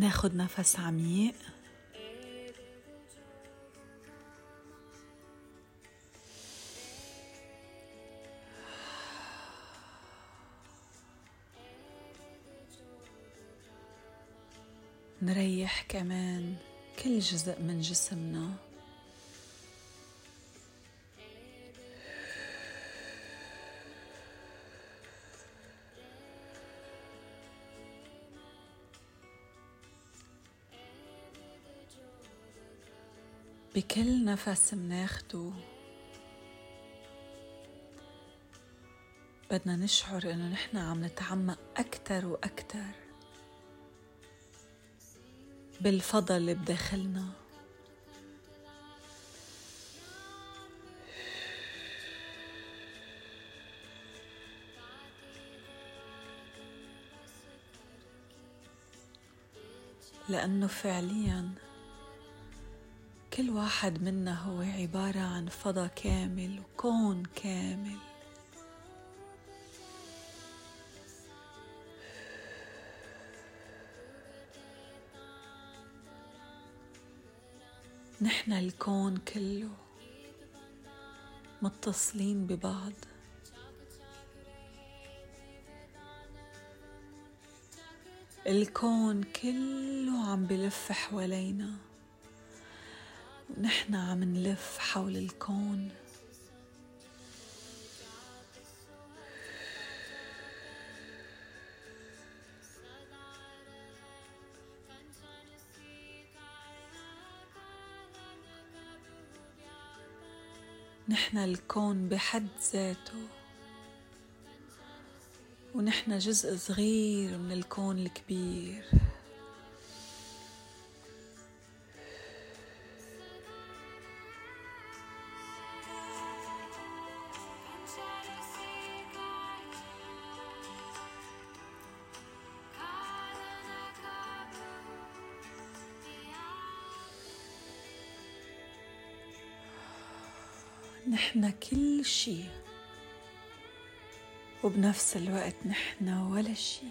ناخد نفس عميق. نريح كمان كل جزء من جسمنا. بكل نفس مناخده. بدنا نشعر إنه نحن عم نتعمق أكثر وأكثر بالفضل اللي بداخلنا. لأنه فعليا كل واحد منا هو عبارة عن فضا كامل وكون كامل. نحن الكون كله متصلين ببعض. الكون كله عم بلف حوالينا. ونحن عم نلف حول الكون. نحن الكون بحد ذاته. ونحن جزء صغير من الكون الكبير. نحن كل شي وبنفس الوقت نحن ولا شي.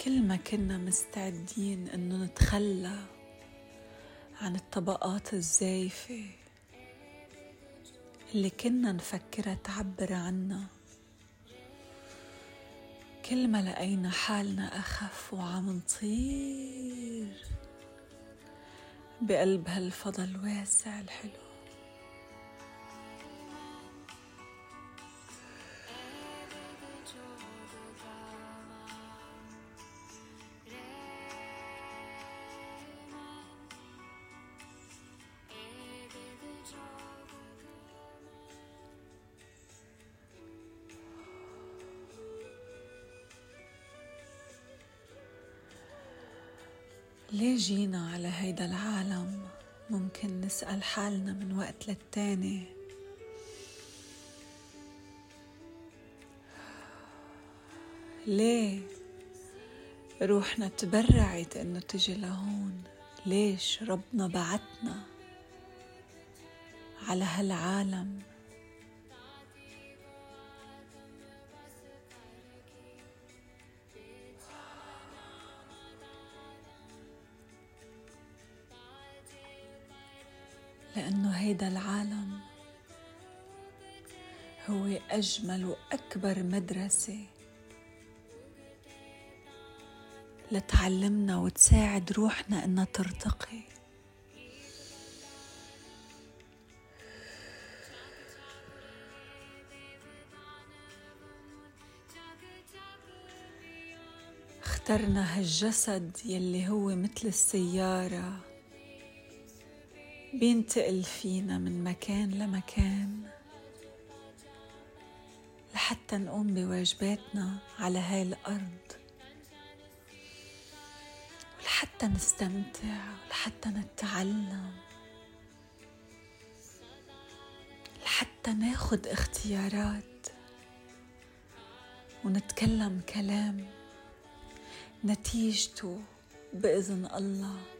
كل ما كنا مستعدين إنه نتخلى عن الطبقات الزايفة اللي كنا نفكرها تعبر عنا. كل ما لقينا حالنا أخف وعم نطير بقلب هالفضا الواسع الحلو ليه جينا على هيدا العالم؟ ممكن نسأل حالنا من وقت للتاني. ليه روحنا تبرعت إنه تجي لهون؟ ليش ربنا بعتنا على هالعالم؟ لأنه هيدا العالم هو أجمل وأكبر مدرسة لتعلمنا وتساعد روحنا إنها ترتقي. اخترنا هالجسد يلي هو مثل السيارة. بينتقل فينا من مكان لمكان. لحتى نقوم بواجباتنا على هاي الأرض. ولحتى نستمتع ولحتى نتعلم. لحتى ناخد اختيارات. ونتكلم كلام نتيجته بإذن الله.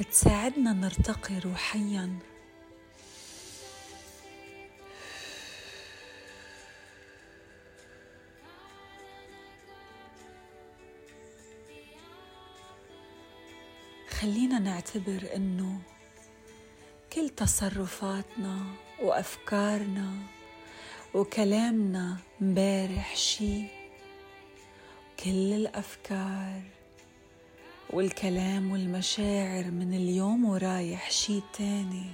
بتساعدنا نرتقي روحيا. خلينا نعتبر إنه كل تصرفاتنا وأفكارنا وكلامنا امبارح شي. كل الأفكار والكلام والمشاعر من اليوم ورايح شي تاني.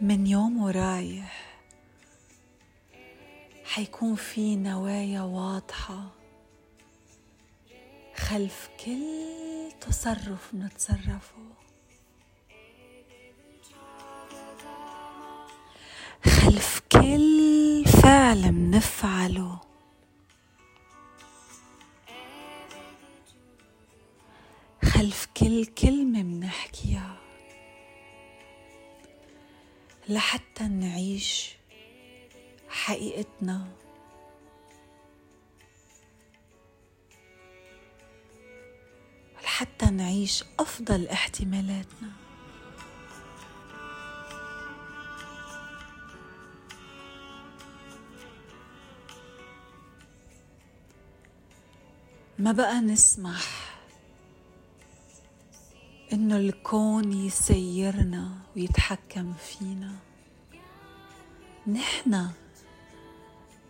من يوم ورايح حيكون في نوايا واضحة. خلف كل تصرف نتصرفه. خلف كل فعل منفعله خلف كل كلمة منحكيها لحتى نعيش حقيقتنا. لحتى نعيش أفضل احتمالاتنا. ما بقى نسمح انه الكون يسيرنا ويتحكم فينا. نحنا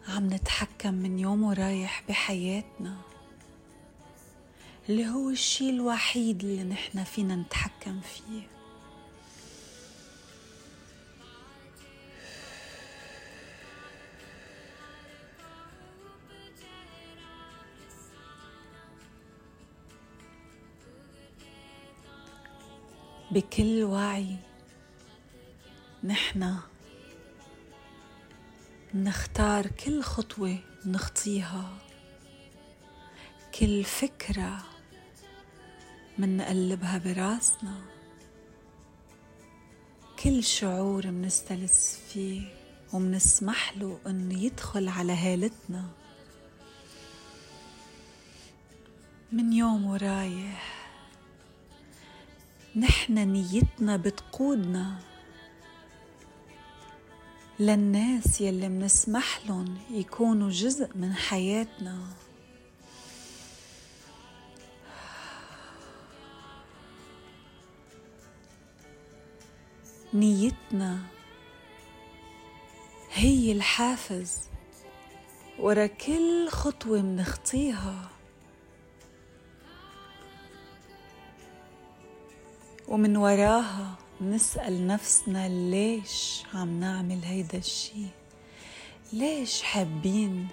عم نتحكم من يوم ورايح بحياتنا. اللي هو الشي الوحيد اللي نحنا فينا نتحكم فيه. بكل وعي نحن نختار كل خطوة نخطيها كل فكرة منقلبها براسنا كل شعور منستلس فيه ومنسمح له إنه يدخل على هالتنا. من يوم ورايح نحن نيتنا بتقودنا. للناس يلي منسمح لهم يكونوا جزء من حياتنا. نيتنا هي الحافز ورا كل خطوة منخطيها. ومن وراها نسأل نفسنا ليش عم نعمل هيدا الشي؟ ليش حابين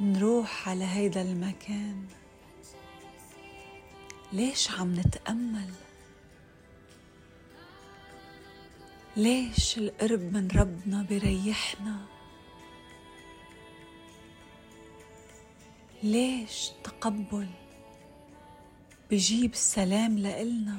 نروح على هيدا المكان؟ ليش عم نتأمل؟ ليش القرب من ربنا بريحنا ليش تقبل بجيب السلام لإلنا؟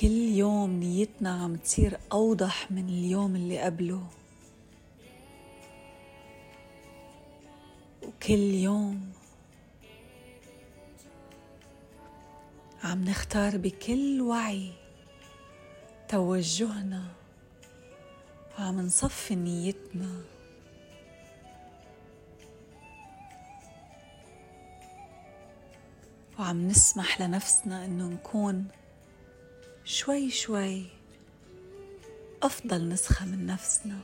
كل يوم نيتنا عم تصير أوضح من اليوم اللي قبله. وكل يوم عم نختار بكل وعي توجهنا وعم نصفي نيتنا. وعم نسمح لنفسنا إنه نكون شوي شوي أفضل نسخة من نفسنا.